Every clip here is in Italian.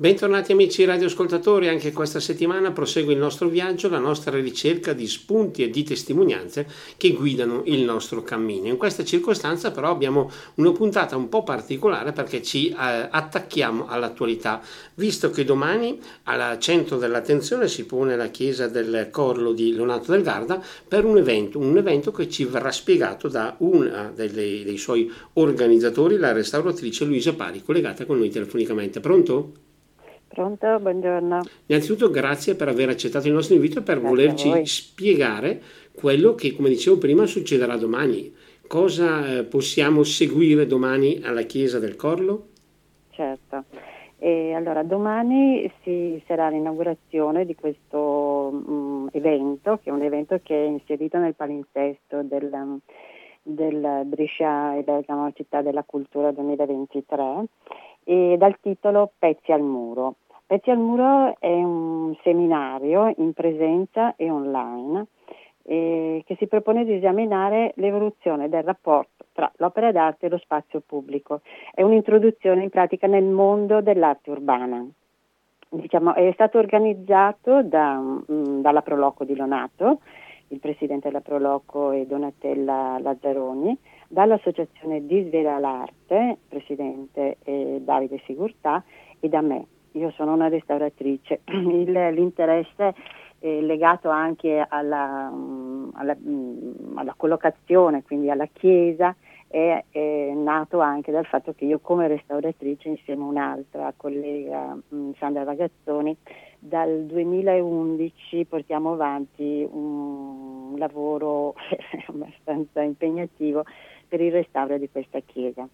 Bentornati amici radioascoltatori, anche questa settimana prosegue il nostro viaggio, la nostra ricerca di spunti e di testimonianze che guidano il nostro cammino. In questa circostanza però abbiamo una puntata un po' particolare perché ci eh, attacchiamo all'attualità, visto che domani al centro dell'attenzione si pone la chiesa del Corlo di Leonardo del Garda per un evento, un evento che ci verrà spiegato da una delle, dei suoi organizzatori, la restauratrice Luisa Pari, collegata con noi telefonicamente. Pronto? Pronto, buongiorno. Innanzitutto grazie per aver accettato il nostro invito e per grazie volerci spiegare quello che, come dicevo prima, succederà domani. Cosa eh, possiamo seguire domani alla Chiesa del Corlo? Certo. E allora, domani si sarà l'inaugurazione di questo um, evento, che è un evento che è inserito nel palinsesto del, del Brescia e Bergamo Città della Cultura 2023 e dal titolo Pezzi al muro. Pezzi al muro è un seminario in presenza e online eh, che si propone di esaminare l'evoluzione del rapporto tra l'opera d'arte e lo spazio pubblico. È un'introduzione in pratica nel mondo dell'arte urbana. Diciamo, è stato organizzato da, mh, mm, dalla Proloco di Lonato, il presidente della Proloco è Donatella Lazzaroni, dall'Associazione Di Svela l'Arte, presidente eh, Davide Sigurtà, e da me. Io sono una restauratrice. Il, l'interesse è legato anche alla, mm, alla, mm, alla collocazione, quindi alla chiesa, è, è, nato anche dal fatto che io come restauratrice insieme a un'altra collega mh, Sandra Ragazzoni dal 2011 portiamo avanti un lavoro abbastanza impegnativo per il restauro di questa chiesa.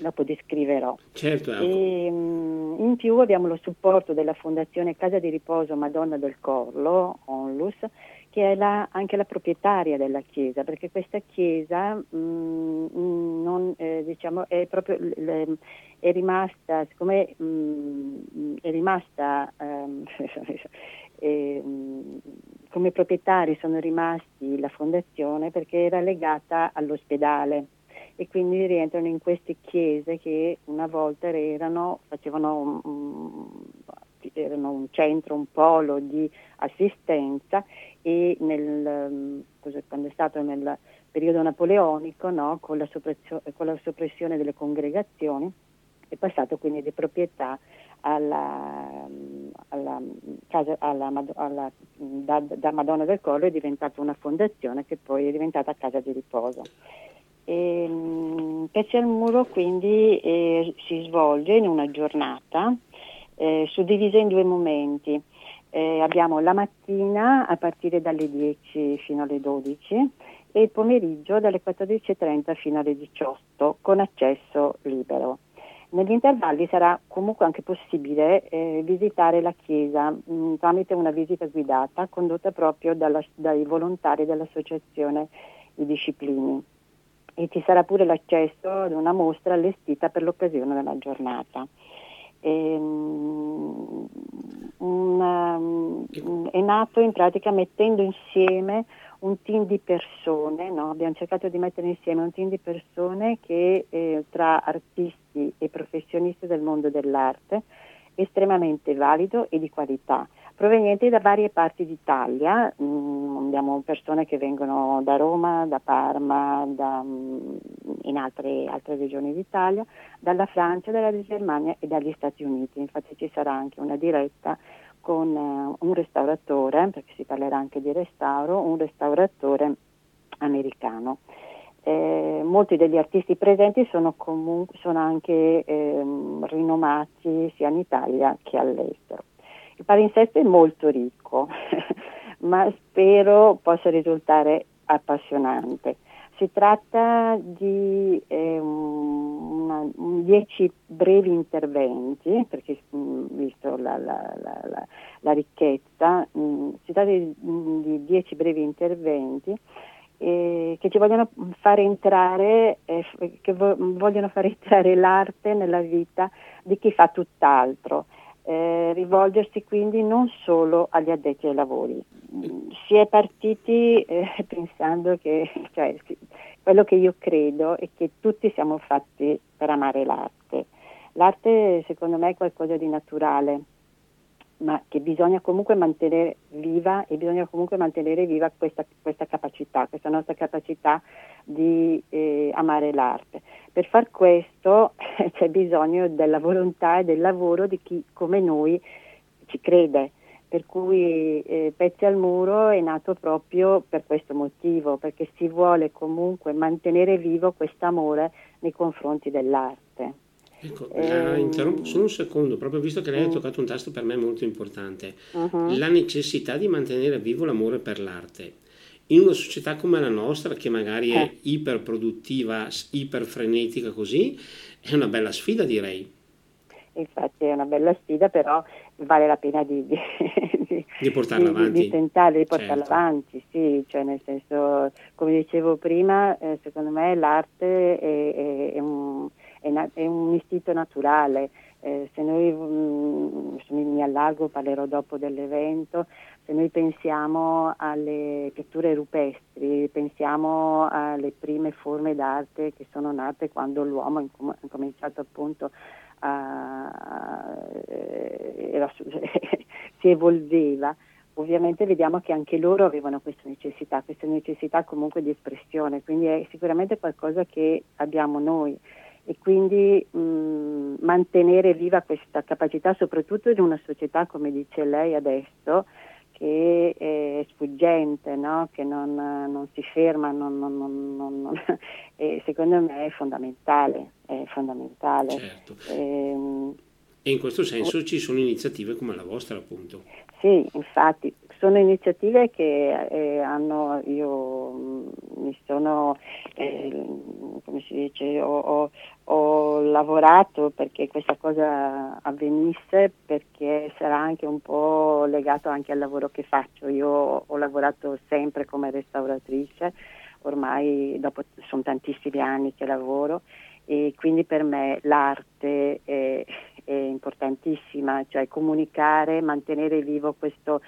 Dopo descriverò. Certo. E, in più abbiamo lo supporto della Fondazione Casa di Riposo Madonna del Corlo, Onlus, che è la, anche la proprietaria della chiesa, perché questa chiesa mh, non, eh, diciamo, è, proprio, è rimasta, siccome mh, è rimasta ehm, eh, come proprietari sono rimasti la fondazione perché era legata all'ospedale e quindi rientrano in queste chiese che una volta erano, facevano um, erano un centro, un polo di assistenza e nel, quando è stato nel periodo napoleonico no, con, la con la soppressione delle congregazioni è passato quindi di proprietà alla, alla, alla, da, da, Madonna del Collo è diventata una fondazione che poi è diventata casa di riposo. E, um, Pezzi al Muro quindi eh, si svolge in una giornata eh, suddivisa in due momenti. Eh, abbiamo la mattina a partire dalle 10 fino alle 12 e il pomeriggio dalle 14.30 fino alle 18 con accesso libero. Negli intervalli sarà comunque anche possibile eh, visitare la chiesa mh, mm, tramite una visita guidata condotta proprio dalla, dai volontari dell'associazione I Disciplini e ci sarà pure l'accesso ad una mostra allestita per l'occasione della giornata. E, um, una, è nato in pratica mettendo insieme un team di persone, no? abbiamo cercato di mettere insieme un team di persone che eh, tra artisti e professionisti del mondo dell'arte estremamente valido e di qualità, provenienti da varie parti d'Italia, mm, abbiamo persone che vengono da Roma, da Parma, da, mm, in altre, altre, regioni d'Italia, dalla Francia, dalla Germania e dagli Stati Uniti, infatti ci sarà anche una diretta con eh, un restauratore, perché si parlerà anche di restauro, un restauratore americano. Eh, molti degli artisti presenti sono, comunque, sono anche eh, rinomati sia in Italia che all'estero. Il palinsesto è molto ricco, ma spero possa risultare appassionante. Si tratta di eh, una, un dieci brevi interventi, perché mm, visto la, la, la, la ricchezza, mh, mm, si tratta di, di dieci brevi interventi eh, che ci vogliono fare entrare, eh, che vo- vogliono fare entrare l'arte nella vita di chi fa tutt'altro. Eh, rivolgersi quindi non solo agli addetti ai lavori. Si è partiti eh, pensando che, cioè, quello che io credo è che tutti siamo fatti per amare l'arte. L'arte secondo me è qualcosa di naturale, ma che bisogna comunque mantenere viva e bisogna comunque mantenere viva questa, questa capacità, questa nostra capacità di eh, amare l'arte. Per far questo c'è bisogno della volontà e del lavoro di chi come noi ci crede. Per cui eh, Pezzi al Muro è nato proprio per questo motivo, perché si vuole comunque mantenere vivo questo amore nei confronti dell'arte. Ecco, la interrompo solo un secondo, proprio visto che lei ha mm. toccato un tasto per me molto importante, uh-huh. la necessità di mantenere vivo l'amore per l'arte. In una società come la nostra, che magari è eh. iperproduttiva, iperfrenetica così, è una bella sfida direi. Infatti è una bella sfida, però vale la pena di, di, di, di portarla avanti. Di tentare di portarla certo. avanti, sì, cioè nel senso, come dicevo prima, eh, secondo me l'arte è, è, è un è, na- è un istinto naturale. Eh, se noi, mm, mi allargo, parlerò dopo dell'evento, se noi pensiamo alle pitture rupestri, pensiamo alle prime forme d'arte che sono nate quando l'uomo ha incom- cominciato appunto a, eh, era, si evolveva, ovviamente vediamo che anche loro avevano questa necessità, questa necessità comunque di espressione, quindi è sicuramente qualcosa che abbiamo noi e quindi mh, mantenere viva questa capacità, soprattutto in una società, come dice lei adesso, che è sfuggente, no? che non, non, si ferma, non, non, secondo me è fondamentale. È fondamentale. Certo. E, ehm, e in questo senso ci sono iniziative come la vostra, appunto. Sì, infatti, sono iniziative che eh, hanno, io mm, mi sono, eh, come si dice, ho, ho, ho, lavorato perché questa cosa avvenisse, perché sarà anche un po' legato anche al lavoro che faccio. Io ho lavorato sempre come restauratrice, ormai dopo sono tantissimi anni che lavoro e quindi per me l'arte è, è importantissima, cioè comunicare, mantenere vivo questo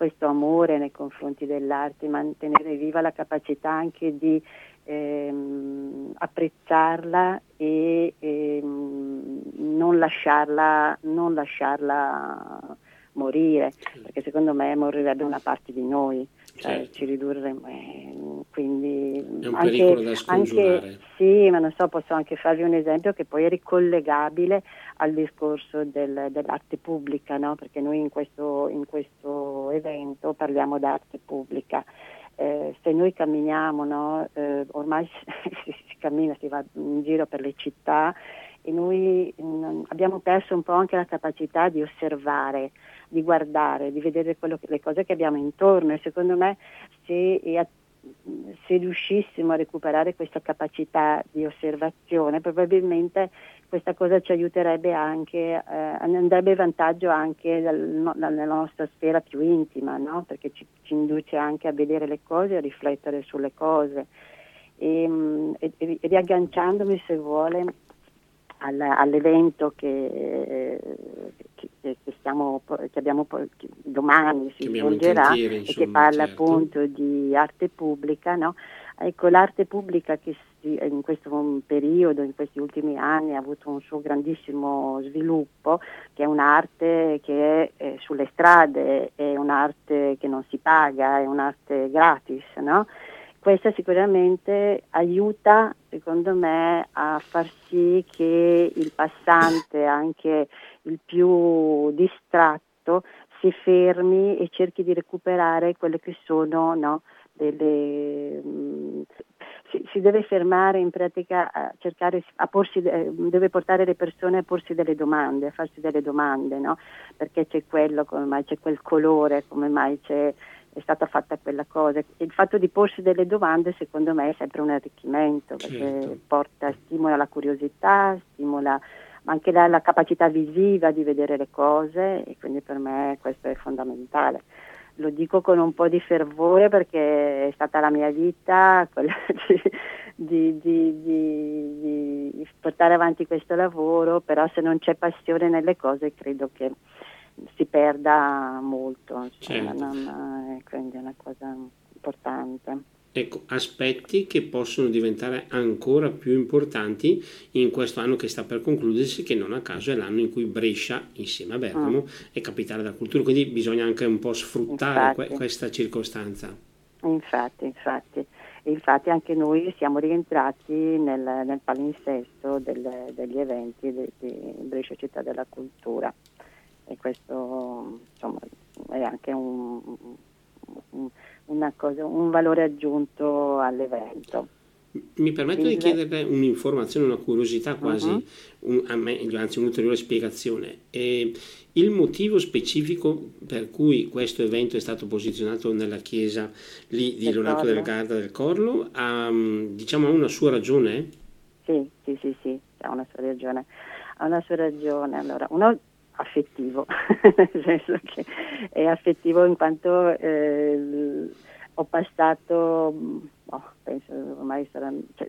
questo amore nei confronti dell'arte, mantenere viva la capacità anche di ehm, apprezzarla e ehm, non, lasciarla, non lasciarla morire, perché secondo me morirebbe una parte di noi, cioè certo. ci ridurremo. Eh, quindi è un anche, pericolo da scongiurare. Anche, sì, ma non so, posso anche farvi un esempio che poi è ricollegabile al discorso del, dell'arte pubblica, no? perché noi in questo, in questo evento parliamo d'arte pubblica. Eh, se noi camminiamo, no? eh, ormai si, si, cammina, si va in giro per le città e noi mh, mm, abbiamo perso un po' anche la capacità di osservare, di guardare, di vedere che, le cose che abbiamo intorno e secondo me se, se riuscissimo a recuperare questa capacità di osservazione probabilmente questa cosa ci aiuterebbe anche, eh, andrebbe vantaggio anche dal, no, nella nostra sfera più intima, no? perché ci, ci, induce anche a vedere le cose, a riflettere sulle cose. E, mm, e, e riagganciandomi se vuole al, all'evento che, che, che, stiamo, che abbiamo domani si svolgerà e che parla certo. appunto di arte pubblica, no? Ecco l'arte pubblica che in questo periodo, in questi ultimi anni ha avuto un suo grandissimo sviluppo, che è un'arte che è sulle strade, è un'arte che non si paga, è un'arte gratis, no? Questa sicuramente aiuta, secondo me, a far sì che il passante, anche il più distratto, si fermi e cerchi di recuperare quelle che sono no, delle, mh, si, si, deve fermare in pratica a cercare, a porsi, eh, deve portare le persone a porsi delle domande, a farsi delle domande, no? perché c'è quello, come mai c'è quel colore, come mai c'è è stata fatta quella cosa. Il fatto di porsi delle domande secondo me è sempre un arricchimento perché certo. porta, stimola la curiosità, stimola anche la, la, capacità visiva di vedere le cose e quindi per me questo è fondamentale. Lo dico con un po' di fervore perché è stata la mia vita quella di, di, di, di portare avanti questo lavoro, però se non c'è passione nelle cose credo che si perda molto, certo. non, quindi è una cosa importante. Ecco, aspetti che possono diventare ancora più importanti in questo anno che sta per concludersi, che non a caso è l'anno in cui Brescia, insieme a Bergamo, mm. è capitale della cultura, quindi bisogna anche un po' sfruttare que- questa circostanza. Infatti, infatti. Infatti anche noi siamo rientrati nel, nel palinsesto del, degli eventi di, di Brescia Città della Cultura e questo insomma, è anche un, un, cosa, un valore aggiunto all'evento. Mi permetto di chiederle un'informazione, una curiosità quasi, uh-huh. un, a me, anzi un'ulteriore spiegazione. Eh, il motivo specifico per cui questo evento è stato posizionato nella chiesa lì di Leonardo del Garda del Corlo ha diciamo, una sua ragione? Sì, sì, sì, sì, ha una sua ragione. Ha una sua ragione. Allora, uno affettivo, nel senso che è affettivo in quanto eh, ho passato, oh, penso ormai saranno, cioè,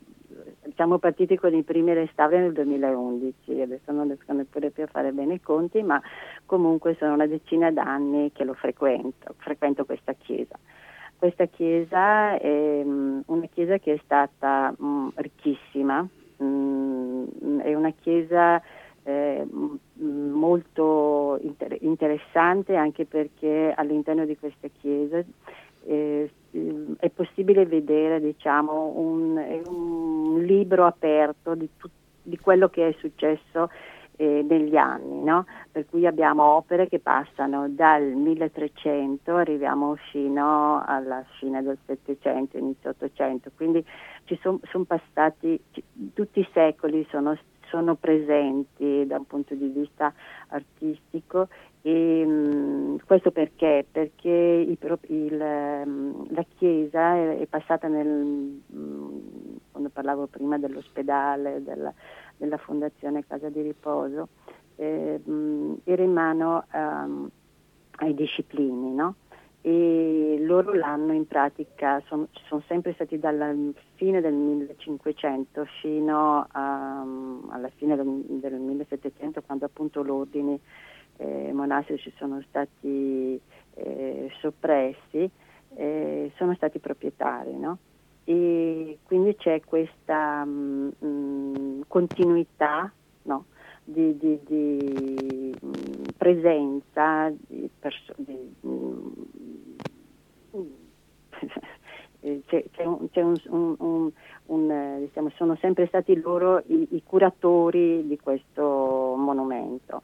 siamo partiti con i primi restauri nel 2011, adesso non riesco neppure più a fare bene i conti, ma comunque sono una decina d'anni che lo frequento, frequento questa chiesa. Questa chiesa è um, una chiesa che è stata um, ricchissima, um, è una chiesa eh, molto inter- interessante anche perché all'interno di questa chiesa eh, è possibile vedere diciamo, un, un, libro aperto di, tu- di, quello che è successo eh, negli anni, no? per cui abbiamo opere che passano dal 1300, arriviamo fino alla fine del 700, inizio 800, quindi ci sono son passati, tutti i secoli sono stati sono presenti da un punto di vista artistico e mh, mm, questo perché? Perché il, il, mm, la Chiesa è, è passata nel, mh, mm, quando parlavo prima dell'ospedale, della, della Fondazione Casa di Riposo, eh, mh, era in mano um, ai disciplini, no? E loro l'hanno in pratica, sono, sono sempre stati dalla fine del 1500 fino a, alla fine del, del, 1700 quando appunto gli ordini eh, monastici sono stati eh, soppressi, eh, sono stati proprietari. No? E quindi c'è questa mh, mm, mh, continuità no? di, di, di mm, presenza di, perso- di mh, c'è, c'è, un, c'è un, un, un, diciamo, sono sempre stati loro i, i curatori di questo monumento.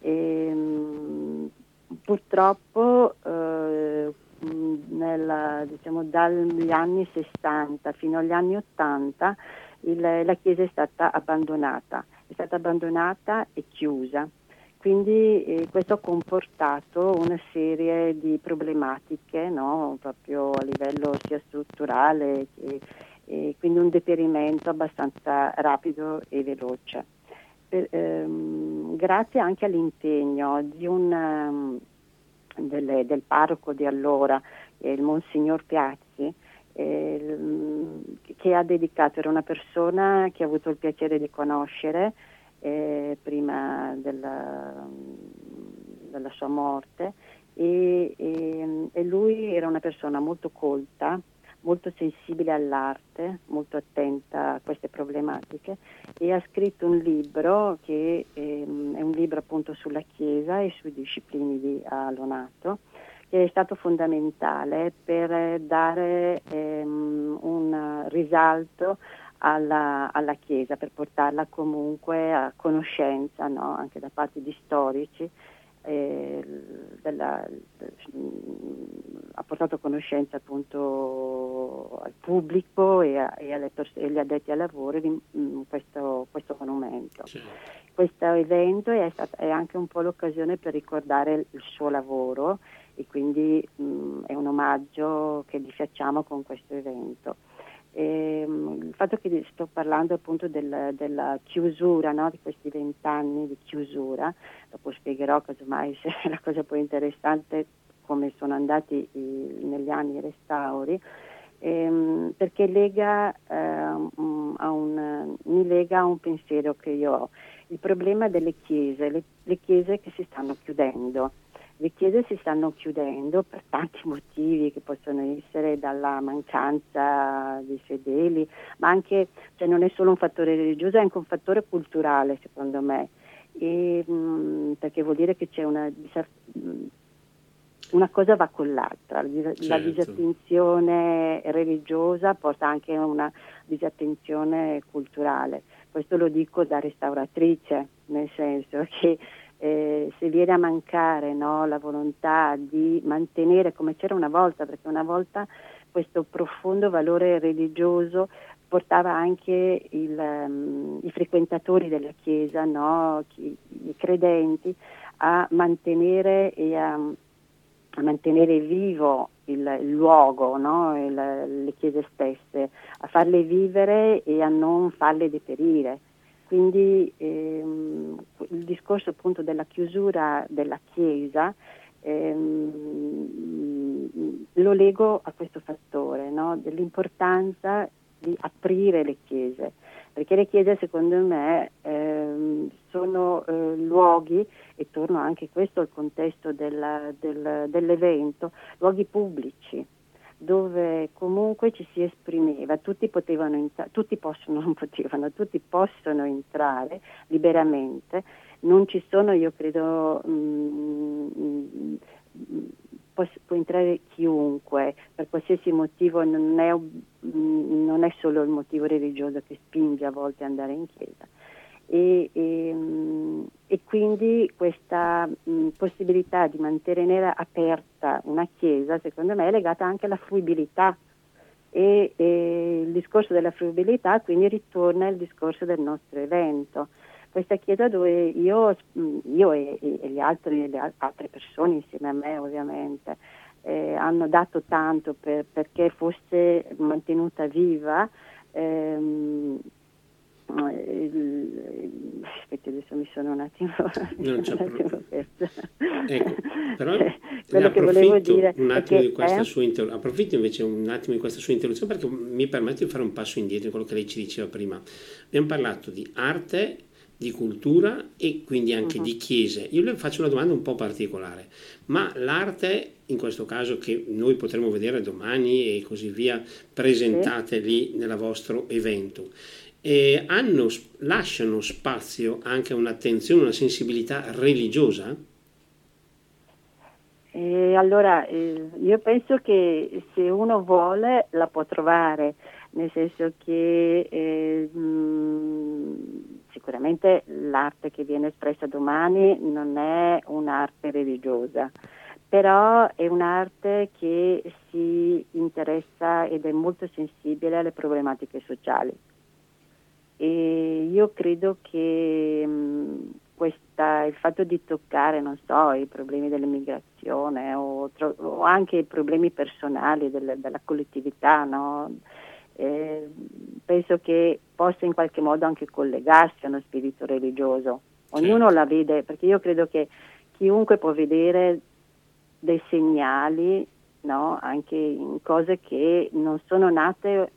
E, ehm, purtroppo eh, nella, diciamo, dagli anni 60 fino agli anni 80 il, la chiesa è stata abbandonata, è stata abbandonata e chiusa quindi eh, questo ha comportato una serie di problematiche no? proprio a livello sia strutturale e, e quindi un deperimento abbastanza rapido e veloce. Per, ehm, grazie anche all'impegno un, um, delle, del parroco di allora, eh, il Monsignor Piazzi, eh, che ha dedicato, era una persona che ha avuto il piacere di conoscere, eh, prima della, della, sua morte. E, e, e, lui era una persona molto colta, molto sensibile all'arte, molto attenta a queste problematiche e ha scritto un libro che ehm, è un libro appunto sulla Chiesa e sui disciplini di Alonato che è stato fondamentale per dare ehm, un risalto alla, alla, Chiesa per portarla comunque a conoscenza no? anche da parte di storici. Eh, della, ha portato conoscenza appunto al pubblico e, a, e pers- agli addetti ai lavori di mh, mm, questo, questo, monumento. Sì. Questo evento è, stato, è, anche un po' l'occasione per ricordare il suo lavoro e quindi mh, mm, è un omaggio che gli facciamo con questo evento. Ehm, il fatto che sto parlando appunto del, della chiusura, no? di questi vent'anni di chiusura, dopo spiegherò casomai se è la cosa poi interessante come sono andati i, negli anni i restauri, ehm, perché lega, eh, un, mi lega a un pensiero che io ho. Il problema delle chiese, le, le chiese che si stanno chiudendo, Le chiese si stanno chiudendo per tanti motivi che possono essere dalla mancanza di fedeli, ma anche, cioè non è solo un fattore religioso, è anche un fattore culturale secondo me, e, mh, mm, perché vuol dire che c'è una, una cosa va con l'altra, certo. la disattenzione religiosa porta anche a una disattenzione culturale, questo lo dico da restauratrice, nel senso che eh, se viene a mancare no, la volontà di mantenere come c'era una volta, perché una volta questo profondo valore religioso portava anche il, um, i frequentatori della Chiesa, no, i, i credenti, a mantenere, a, a mantenere vivo il, il luogo, no, il, le chiese stesse, a farle vivere e a non farle deperire. Quindi ehm, il discorso appunto della chiusura della Chiesa ehm, lo lego a questo fattore, no? dell'importanza di aprire le chiese, perché le chiese secondo me ehm, sono eh, luoghi, e torno anche questo al contesto della, del, dell'evento, luoghi pubblici dove comunque ci si esprimeva, tutti entrare, tutti possono, potevano, tutti possono entrare liberamente, non ci sono, io credo, mh, mm, mh, mm, può, può, entrare chiunque, per qualsiasi motivo, non è, mh, mm, non è solo il motivo religioso che spinge a volte ad andare in chiesa e, e, e quindi questa mh, possibilità di mantenere aperta una chiesa secondo me è legata anche alla fruibilità. E, e il discorso della fruibilità quindi ritorna al discorso del nostro evento. Questa chiesa dove io, io e, e, altri, le altre persone insieme a me ovviamente eh, hanno dato tanto per, perché fosse mantenuta viva ehm, aspetti adesso mi sono un attimo, non c'è un attimo ecco, però quello che volevo dire un attimo di questa è... sua inter... approfitto invece un attimo di questa sua interruzione perché mi permette di fare un passo indietro in quello che lei ci diceva prima abbiamo parlato di arte di cultura e quindi anche uh-huh. di chiese. Io le faccio una domanda un po' particolare, ma l'arte, in questo caso che noi potremo vedere domani e così via, presentate sì. lì nel vostro evento, eh, hanno, lasciano spazio anche a un'attenzione, una sensibilità religiosa? Eh, allora, eh, io penso che se uno vuole la può trovare, nel senso che eh, sicuramente l'arte che viene espressa domani non è un'arte religiosa, però è un'arte che si interessa ed è molto sensibile alle problematiche sociali e io credo che mh, questa, il fatto di toccare, non so, i problemi dell'immigrazione o, o anche i problemi personali del, della collettività, no? eh, penso che possa in qualche modo anche collegarsi a uno spirito religioso. Ognuno la vede, perché io credo che chiunque può vedere dei segnali, no? anche in cose che non sono nate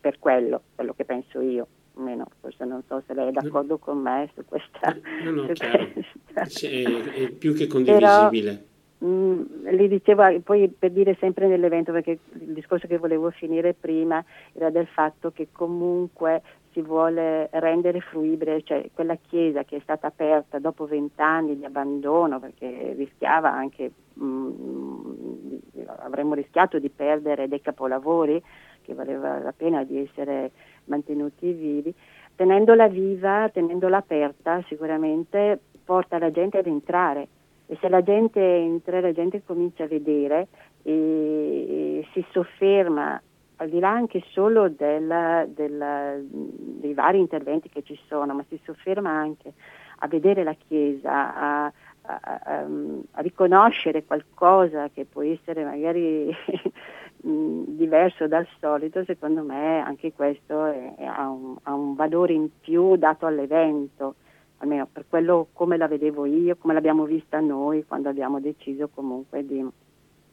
per quello, quello che penso io almeno forse non so se lei è d'accordo con me su questa. No, no, chiaro. È, è, più che condivisibile. Però, mh, le dicevo, poi per dire sempre nell'evento, perché il discorso che volevo finire prima era del fatto che comunque si vuole rendere fruibile, cioè quella chiesa che è stata aperta dopo vent'anni di abbandono, perché rischiava anche, mh, avremmo rischiato di perdere dei capolavori che valeva la pena di essere mantenuti vivi, tenendola viva, tenendola aperta sicuramente porta la gente ad entrare. E se la gente entra, la gente comincia a vedere e si sofferma al di là anche solo della, della, dei vari interventi che ci sono, ma si sofferma anche a vedere la Chiesa, a, a, a, a riconoscere qualcosa che può essere magari diverso dal solito, secondo me anche questo è, è, ha, un, ha, un, valore in più dato all'evento, almeno per quello come la vedevo io, come l'abbiamo vista noi quando abbiamo deciso comunque di,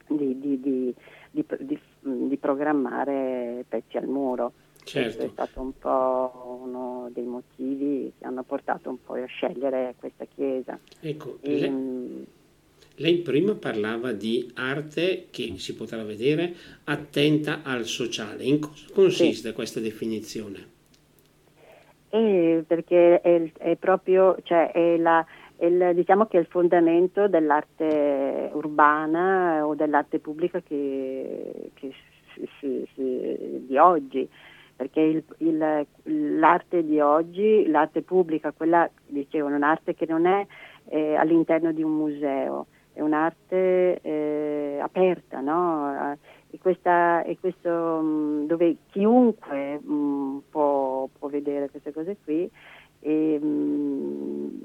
di, di, di programmare pezzi al muro. Certo. Questo è stato un po' uno dei motivi che hanno portato un po' a scegliere questa chiesa. Ecco, e, lei, Lei prima parlava di arte che si potrà vedere attenta al sociale. In cosa consiste sì. questa definizione? Eh, perché è, è, proprio, cioè è la, il, diciamo che è il fondamento dell'arte urbana o dell'arte pubblica che, che si, si, di oggi perché il, il, l'arte di oggi, l'arte pubblica, quella, dicevo, un'arte che non è eh, all'interno di un museo, è un'arte eh, aperta, no? E, questa, e questo mh, dove chiunque mh, può, può, vedere queste cose qui e, mh,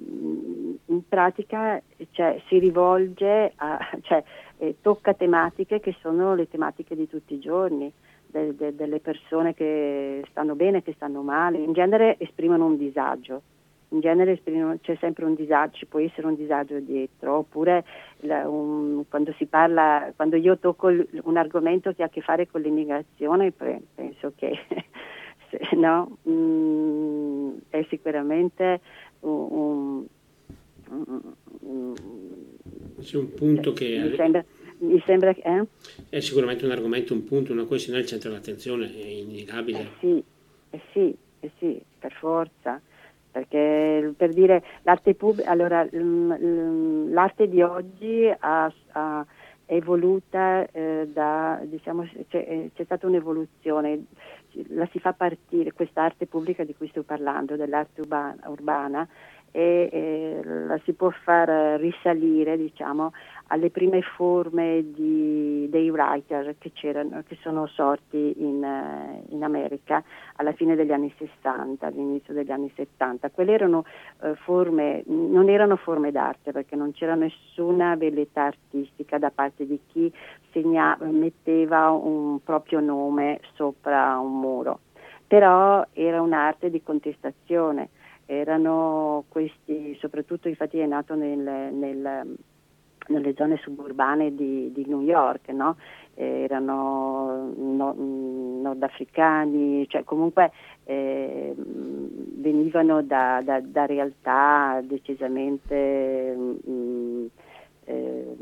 in pratica cioè, si rivolge a, cioè, eh, tocca tematiche che sono le tematiche di tutti i giorni de, de, delle persone che stanno bene, che stanno male, in genere esprimono un disagio, in genere c'è sempre un disagio, ci può essere un disagio dietro, oppure la, un, quando si parla, quando io tocco un argomento che ha a che fare con l'immigrazione, penso che no, mm, è sicuramente un, un, un, c'è un punto che... Mi sembra, mi sembra che... Eh? È sicuramente un argomento, un punto, una questione al centro dell'attenzione, è innegabile. Eh sì, eh sì, eh sì, per forza. Perché per dire l'arte pubblica, allora l'arte di oggi ha, ha, è evoluta eh, da, diciamo, c'è, eh, c'è stata un'evoluzione, la si fa partire, questa arte pubblica di cui sto parlando, dell'arte urbana, urbana e, e la si può far risalire diciamo, alle prime forme di, dei writer che, che sono sorti in, eh, in, America alla fine degli anni 60, all'inizio degli anni 70. Quelle erano uh, forme, non erano forme d'arte perché non c'era nessuna velleità artistica da parte di chi segna, metteva un proprio nome sopra un muro, però era un'arte di contestazione erano questi, soprattutto infatti è nato nel, nel, nelle zone suburbane di, di New York, no? erano no, nordafricani, cioè comunque eh, venivano da, da, da, realtà decisamente mh, mm, eh,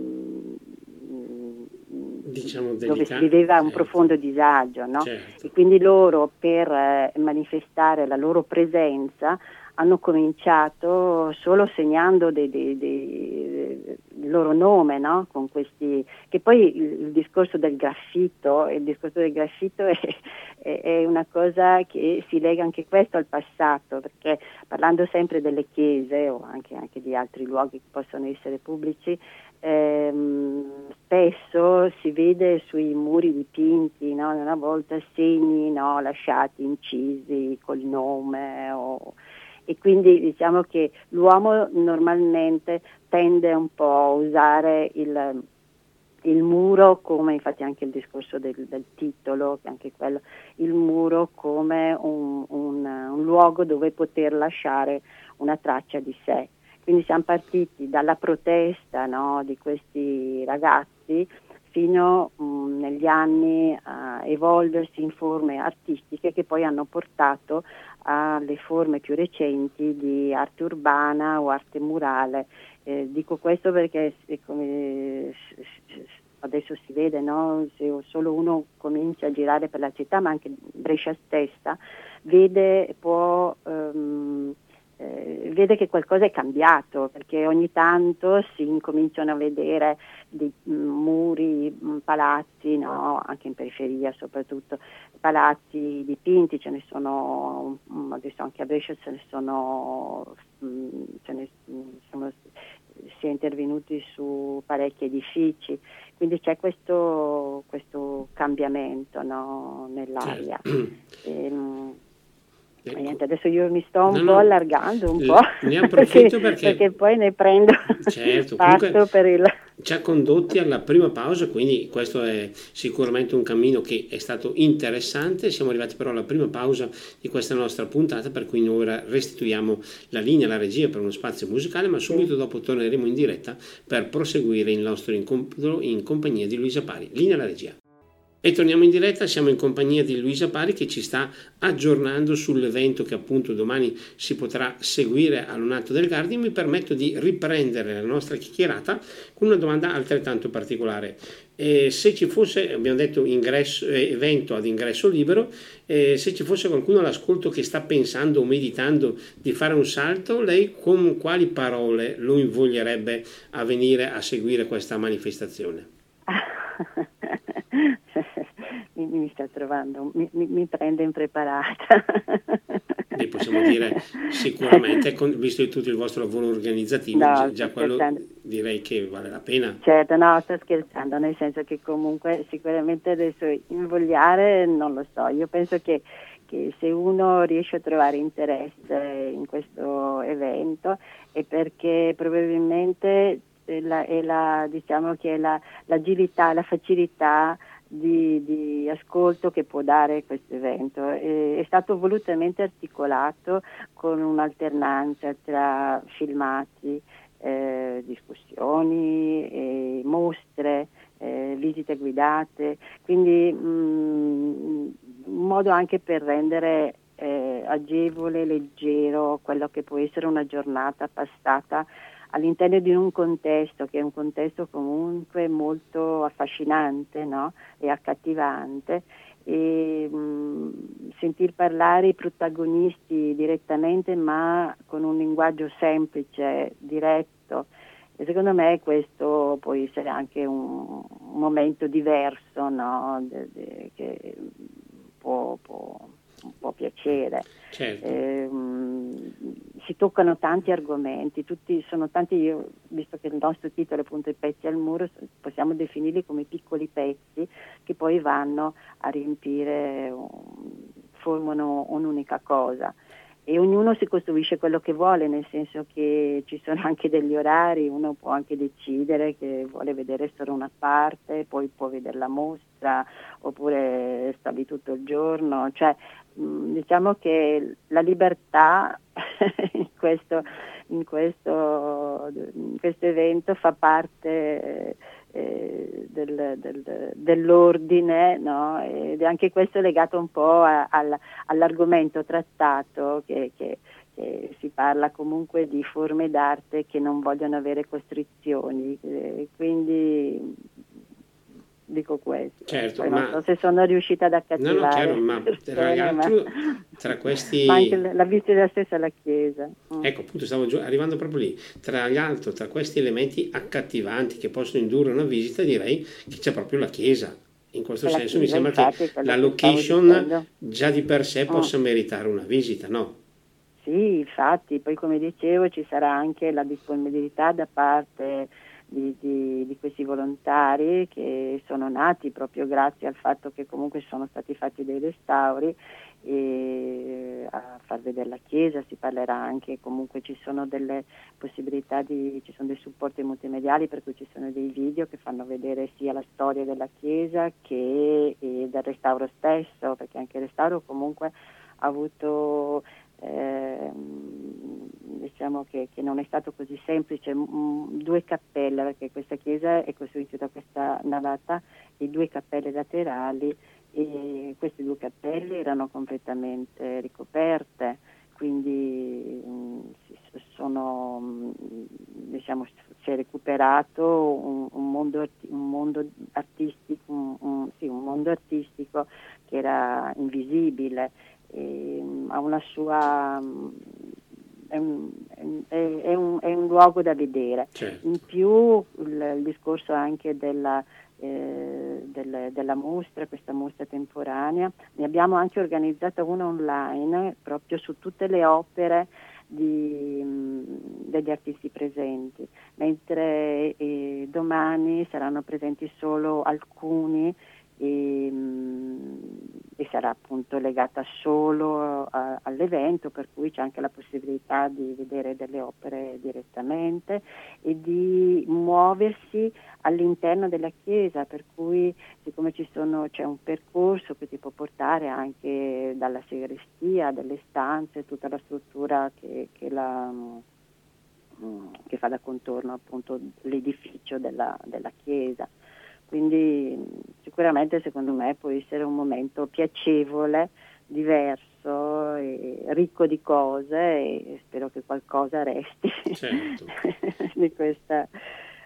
diciamo dove si viveva un certo. profondo disagio no? certo. e quindi loro per eh, manifestare la loro presenza hanno cominciato solo segnando dei, dei, dei, il loro nome, no? Con questi, che poi il, il, discorso del graffito, il discorso del graffito è, è, è, una cosa che si lega anche questo al passato, perché parlando sempre delle chiese o anche, anche di altri luoghi che possono essere pubblici, ehm, spesso si vede sui muri dipinti, no? una volta segni no? lasciati incisi col nome o e quindi diciamo che l'uomo normalmente tende un po' a usare il, il muro come infatti anche il discorso del, del, titolo, anche quello, il muro come un, un, un luogo dove poter lasciare una traccia di sé. Quindi siamo partiti dalla protesta no, di questi ragazzi fino mh, mm, negli anni a evolversi in forme artistiche che poi hanno portato alle forme più recenti di arte urbana o arte murale. Eh, dico questo perché come adesso si vede, no? se solo uno comincia a girare per la città, ma anche Brescia stessa, vede, può... Um, eh, vede che qualcosa è cambiato perché ogni tanto si incominciano a vedere dei mm, muri, mm, palazzi, no? anche in periferia soprattutto, palazzi dipinti, ce ne sono, mh, mm, adesso anche a Brescia ce ne sono, ce ne sono si è intervenuti su parecchi edifici, quindi c'è questo, questo cambiamento no? nell'aria. Certo. E, ehm, Ecco. Niente, adesso io mi sto un no, po' no, allargando un po'. Ne approfitto perché, perché, poi ne prendo certo, per il... Ci ha condotti alla prima pausa, quindi questo è sicuramente un cammino che è stato interessante. Siamo arrivati però alla prima pausa di questa nostra puntata, per cui noi ora restituiamo la linea alla regia per uno spazio musicale, ma subito dopo torneremo in diretta per proseguire il nostro incontro in compagnia di Luisa Pari. Linea alla regia. E torniamo in diretta, siamo in compagnia di Luisa Pari che ci sta aggiornando sull'evento che appunto domani si potrà seguire all'Unato del Gardi. Mi permetto di riprendere la nostra chiacchierata con una domanda altrettanto particolare. Eh, se ci fosse, abbiamo detto ingresso, eh, evento ad ingresso libero, eh, se ci fosse qualcuno all'ascolto che sta pensando o meditando di fare un salto, lei con quali parole lo invoglierebbe a venire a seguire questa manifestazione? mi, mi sta trovando, mi, mi, prende impreparata. Beh, possiamo dire sicuramente, visto tutto il vostro lavoro organizzativo, no, già, quello direi che vale la pena. Certo, no, sto scherzando, nel senso che comunque sicuramente adesso invogliare non lo so, io penso che, che se uno riesce a trovare interesse in questo evento è perché probabilmente è la, è la, diciamo che è la, l'agilità, la facilità di, di, ascolto che può dare questo evento. È, è stato volutamente articolato con un'alternanza tra filmati, eh, discussioni, eh, mostre, eh, visite guidate, quindi mh, mm, un modo anche per rendere eh, agevole, leggero quello che può essere una giornata passata all'interno di un contesto che è un contesto comunque molto affascinante no? e accattivante e mh, sentir parlare i protagonisti direttamente ma con un linguaggio semplice, diretto e secondo me questo può essere anche un, un momento diverso no? de, de, che può, può può piacere. Certo. Eh, si toccano tanti argomenti, tutti, sono tanti, io, visto che il nostro titolo è appunto i pezzi al muro, possiamo definirli come piccoli pezzi che poi vanno a riempire, formano un'unica cosa e ognuno si costruisce quello che vuole, nel senso che ci sono anche degli orari, uno può anche decidere che vuole vedere solo una parte, poi può vedere la mostra, oppure sta lì tutto il giorno, cioè diciamo che la libertà in, questo, in, questo, in questo evento fa parte eh, del, del, dell'ordine no? ed è anche questo legato un po' a, a, all'argomento trattato che, che, che, si parla comunque di forme d'arte che non vogliono avere costrizioni, eh, quindi dico questo. Certo, Poi ma... se sono riuscita ad accattivare. No, no, chiaro, ma tra l'altro, tra questi... Ma anche la visita stessa alla chiesa. Mm. Ecco, appunto, stavo arrivando proprio lì. Tra l'altro, tra questi elementi accattivanti che possono indurre una visita, direi che c'è proprio la chiesa. In questo la senso chiesa, mi sembra che la location già di per sé mm. possa meritare una visita, no? Sì, infatti, poi come dicevo ci sarà anche la disponibilità da parte di, di, di, questi volontari che sono nati proprio grazie al fatto che comunque sono stati fatti dei restauri e a far vedere la chiesa, si parlerà anche, comunque ci sono delle possibilità di, ci sono dei supporti multimediali per cui ci sono dei video che fanno vedere sia la storia della chiesa che del restauro stesso, perché anche il restauro comunque ha avuto eh, diciamo che, che, non è stato così semplice, mm, due cappelle, perché questa chiesa è costruita da questa navata e due cappelle laterali e queste due cappelle erano completamente ricoperte, quindi mm, sono, mm, diciamo, si è recuperato un, un, mondo, un mondo, artistico, un, sì, un mondo artistico che era invisibile sua è un, è, è, un, è un, luogo da vedere. Certo. In più il, il, discorso anche della, eh, del, della mostra, questa mostra temporanea, ne abbiamo anche organizzata una online proprio su tutte le opere di, degli artisti presenti, mentre eh, domani saranno presenti solo alcuni e, e sarà appunto legata solo a, all'evento, per cui c'è anche la possibilità di vedere delle opere direttamente e di muoversi all'interno della chiesa, per cui siccome sono, c'è un percorso che ti può portare anche dalla segrestia, delle stanze, tutta la struttura che, che, la, che fa da contorno appunto l'edificio della, della chiesa. Quindi sicuramente secondo me può essere un momento piacevole, diverso, ricco di cose e spero che qualcosa resti certo. di, questa,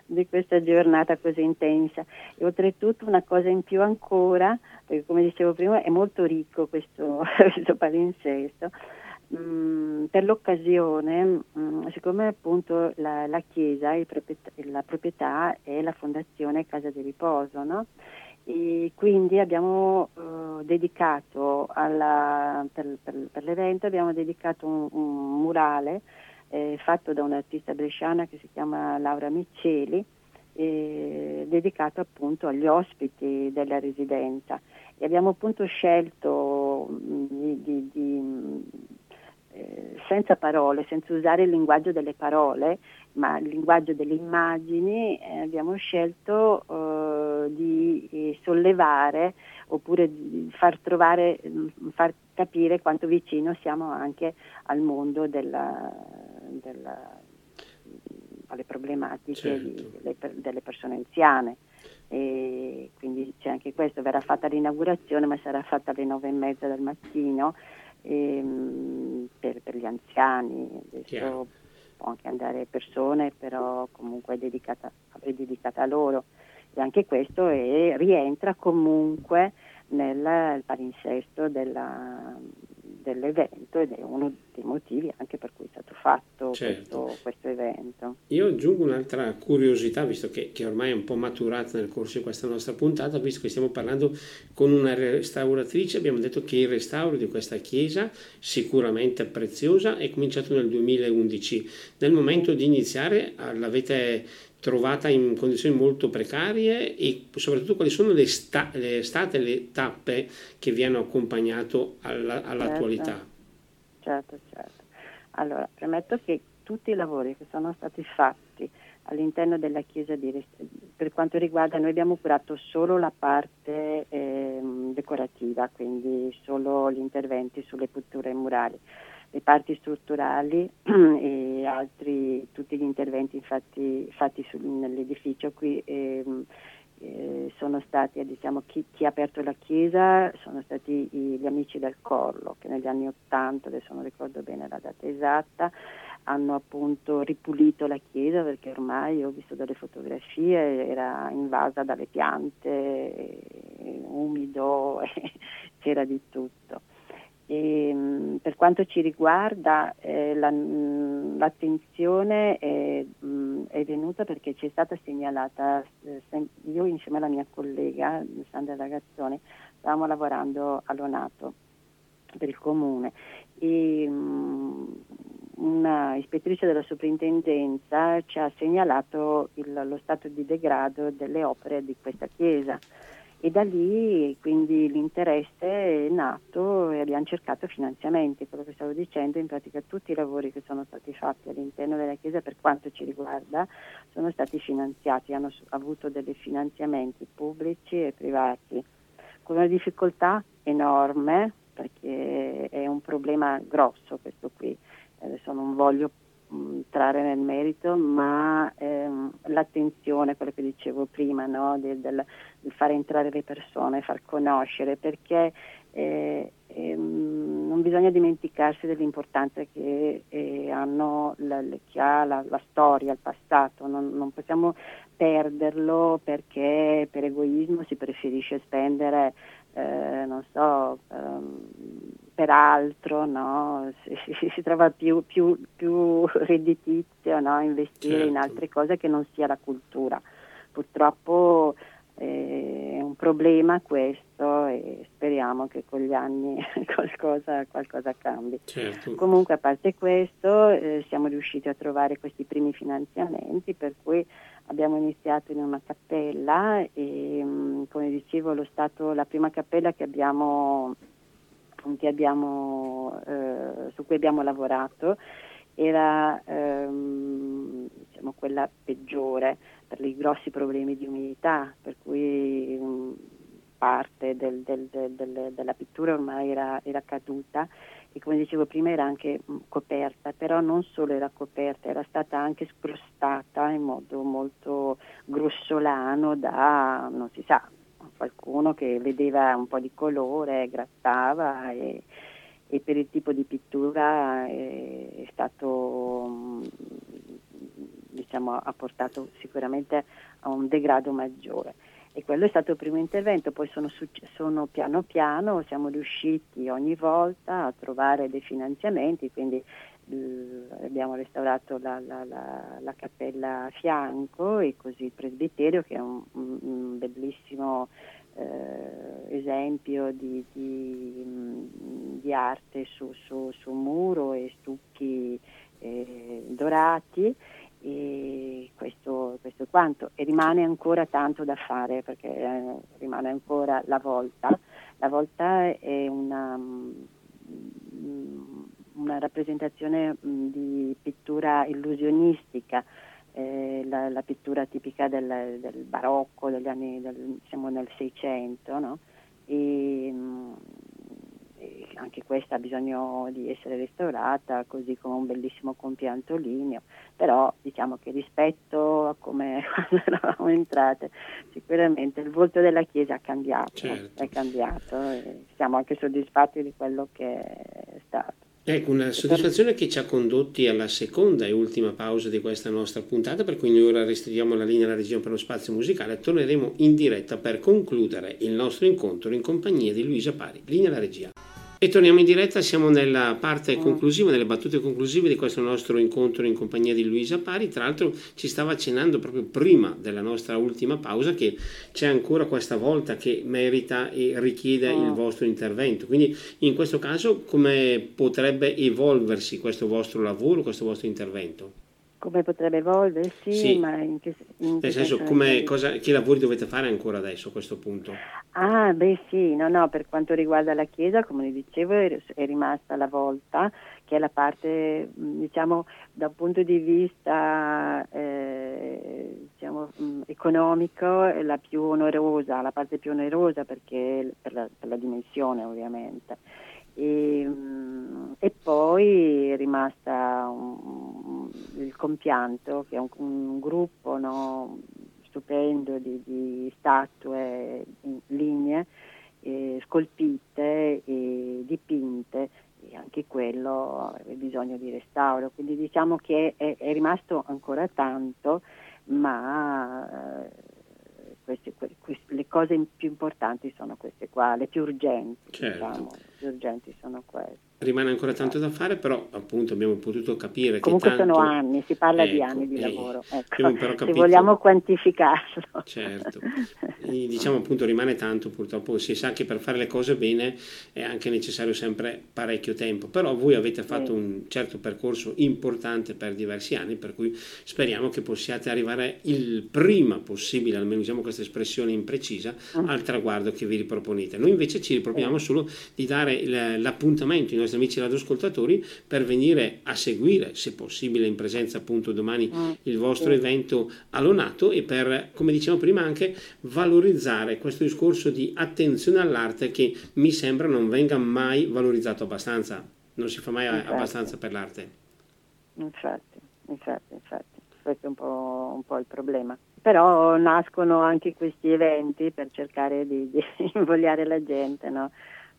di questa giornata così intensa. E oltretutto una cosa in più ancora, perché come dicevo prima è molto ricco questo, questo palinsesto, Mm, per l'occasione, mm, siccome appunto la, la chiesa, proprietà, la proprietà è la fondazione Casa di Riposo, no? E quindi abbiamo uh, dedicato alla, per, per, per, l'evento abbiamo dedicato un, un murale eh, fatto da un'artista bresciana che si chiama Laura Micceli, eh, dedicato appunto agli ospiti della residenza. E abbiamo appunto scelto mh, mm, di, di, di eh, senza parole, senza usare il linguaggio delle parole, ma il linguaggio delle immagini, eh, abbiamo scelto eh, di eh, sollevare oppure di far trovare, mm, far capire quanto vicino siamo anche al mondo della, della, alle problematiche certo. di, delle, delle persone anziane. E quindi c'è anche questo, verrà fatta l'inaugurazione ma sarà fatta alle nove e mezza del mattino ehm, per, per, gli anziani, adesso può anche andare persone, però comunque è dedicata, è dedicata a loro. E anche questo è, rientra comunque nel palinsesto della, dell'evento ed è uno dei motivi anche per cui è stato fatto certo. questo, questo, evento. Io aggiungo un'altra curiosità, visto che, che, ormai è un po' maturata nel corso di questa nostra puntata, visto che stiamo parlando con una restauratrice, abbiamo detto che il restauro di questa chiesa, sicuramente preziosa, è cominciato nel 2011. Nel momento di iniziare l'avete trovata in condizioni molto precarie e soprattutto quali sono le, sta- le state le tappe che vi hanno accompagnato alla, all'attualità? Certo. certo, certo. Allora, premetto che tutti i lavori che sono stati fatti all'interno della chiesa di per quanto riguarda noi abbiamo curato solo la parte eh, decorativa, quindi solo gli interventi sulle pitture murali le parti strutturali e altri, tutti gli interventi infatti, fatti sul, nell'edificio qui ehm, eh, sono stati, diciamo, chi, chi, ha aperto la chiesa sono stati gli amici del Corlo che negli anni Ottanta, adesso non ricordo bene la data esatta, hanno appunto ripulito la chiesa perché ormai ho visto delle fotografie, era invasa dalle piante, umido, c'era di tutto. E, mm, per quanto ci riguarda eh, la, mm, l'attenzione è, mm, è, venuta perché ci è stata segnalata, eh, io insieme alla mia collega Sandra Ragazzoni stavamo lavorando all'Onato per il comune. E mh, una ispettrice della soprintendenza ci ha segnalato il, lo stato di degrado delle opere di questa chiesa e da lì quindi l'interesse è nato e abbiamo cercato finanziamenti, quello che stavo dicendo, in pratica tutti i lavori che sono stati fatti all'interno della Chiesa per quanto ci riguarda sono stati finanziati, hanno avuto dei finanziamenti pubblici e privati, con una difficoltà enorme perché è un problema grosso questo qui, adesso non voglio entrare nel merito, ma l'attenzione, quello che dicevo prima, no? del, del, del, fare entrare le persone, far conoscere, perché eh, ehm, non bisogna dimenticarsi dell'importanza che, eh, hanno la, che ha la, la, storia, il passato, non, non, possiamo perderlo perché per egoismo si preferisce spendere, eh, non so, ehm, per altro, no? si, si, si, trova più, più, più redditizio no? investire certo. in altre cose che non sia la cultura. Purtroppo eh, è un problema questo e speriamo che con gli anni qualcosa, qualcosa cambi. Certo. Comunque a parte questo eh, siamo riusciti a trovare questi primi finanziamenti per cui abbiamo iniziato in una cappella e mm, come dicevo stato, la prima cappella che abbiamo abbiamo, eh, su cui abbiamo lavorato era ehm, diciamo, quella peggiore per i grossi problemi di umidità, per cui mh, parte del, del, del, della pittura ormai era, era, caduta e come dicevo prima era anche coperta, però non solo era coperta, era stata anche scrostata in modo molto grossolano da, non si sa, qualcuno che vedeva un po' di colore, grattava e, e per il tipo di pittura è, è stato, diciamo, ha portato sicuramente a un degrado maggiore. E quello è stato il primo intervento, poi sono, sono, piano piano, siamo riusciti ogni volta a trovare dei finanziamenti, quindi eh, abbiamo restaurato la, la, la, la, cappella a fianco e così il presbiterio che è un, un bellissimo eh, esempio di, di, di arte su, su, su, muro e stucchi eh, dorati e questo, questo, è quanto. E rimane ancora tanto da fare perché eh, rimane ancora la volta. La volta è una, mm, una rappresentazione mm, di pittura illusionistica, eh, la, la, pittura tipica del, del barocco, degli anni, del, siamo nel Seicento, no? e, mm, anche questa ha bisogno di essere restaurata, così come un bellissimo compianto ligneo, però diciamo che rispetto a come quando eravamo entrate, sicuramente il volto della Chiesa è cambiato, certo. è cambiato e siamo anche soddisfatti di quello che è stato. Ecco, una soddisfazione che ci ha condotti alla seconda e ultima pausa di questa nostra puntata, per cui noi ora restituiamo la linea alla regia per lo spazio musicale. Torneremo in diretta per concludere il nostro incontro in compagnia di Luisa Pari. Linea alla regia. E torniamo in diretta, siamo nella parte conclusiva, nelle battute conclusive di questo nostro incontro in compagnia di Luisa Pari. Tra l'altro ci stava accennando proprio prima della nostra ultima pausa che c'è ancora questa volta che merita e richiede il vostro intervento. Quindi in questo caso come potrebbe evolversi questo vostro lavoro, questo vostro intervento? Come potrebbe evolversi, sì. ma in che, in Nel senso, come, cosa, che lavori dovete fare ancora adesso a questo punto? Ah, beh sì, no, no, per quanto riguarda la Chiesa, come dicevo, è, è rimasta la volta, che è la parte, diciamo, da un punto di vista eh, diciamo, economico, è la più onerosa, la parte più onerosa perché per la, per la dimensione ovviamente. E, e, poi è rimasta un, il compianto che è un, un gruppo no, stupendo di, di, statue in linee eh, scolpite e dipinte e anche quello ha bisogno di restauro quindi diciamo che è, è rimasto ancora tanto ma eh, queste, queste, le cose più importanti sono queste qua, le più urgenti, certo. diciamo, le più urgenti sono queste. Rimane ancora tanto da fare, però appunto abbiamo potuto capire Comunque che tanto... sono anni, si parla ecco, di anni di eh, lavoro, ecco, capito... se vogliamo quantificarlo. Certo, e, diciamo appunto rimane tanto, purtroppo si sa che per fare le cose bene è anche necessario sempre parecchio tempo, però voi avete fatto sì. un certo percorso importante per diversi anni, per cui speriamo che possiate arrivare il prima possibile, almeno usiamo questa espressione imprecisa, mm. al traguardo che vi riproponete. Noi invece ci riproponiamo sì. solo di dare l'appuntamento ai nostri amici radioascoltatori per venire a seguire, se possibile in presenza appunto domani, mm. il vostro evento allonato e per, come dicevamo prima, anche valorizzare questo discorso di attenzione all'arte che mi sembra non venga mai valorizzato abbastanza, non si fa mai infatti. abbastanza per l'arte. Infatti, infatti, infatti, questo è un po', un po' il problema però nascono anche questi eventi per cercare di, di invogliare la gente no?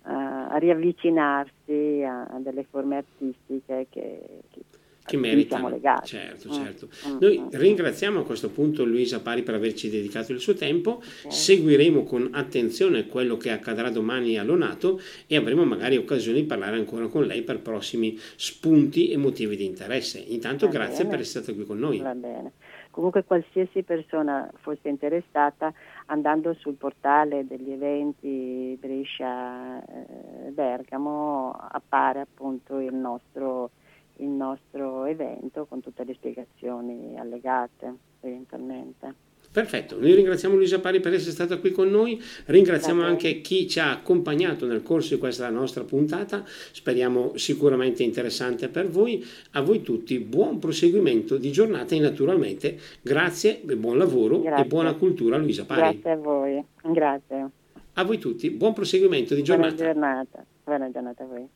A riavvicinarsi a, a, delle forme artistiche che, che che meritano. Legati. Certo, mm, certo. Mm, Noi mm, ringraziamo a questo punto Luisa Pari per averci dedicato il suo tempo, okay. seguiremo con attenzione quello che accadrà domani all'Onato e avremo magari occasione di parlare ancora con lei per prossimi spunti e motivi di interesse. Intanto Va grazie bene. per essere stata qui con noi. Va bene. Comunque qualsiasi persona fosse interessata andando sul portale degli eventi Brescia-Bergamo eh, appare appunto il nostro, il nostro evento con tutte le spiegazioni allegate eventualmente. Perfetto, noi ringraziamo Luisa Pari per essere stata qui con noi, ringraziamo anche chi ci ha accompagnato nel corso di questa nostra puntata, speriamo sicuramente interessante per voi, a voi tutti buon proseguimento di giornata e naturalmente grazie buon lavoro grazie. e buona cultura Luisa Pari. Grazie a voi, grazie. A voi tutti, buon proseguimento di giornata. Buona giornata, buona giornata a voi.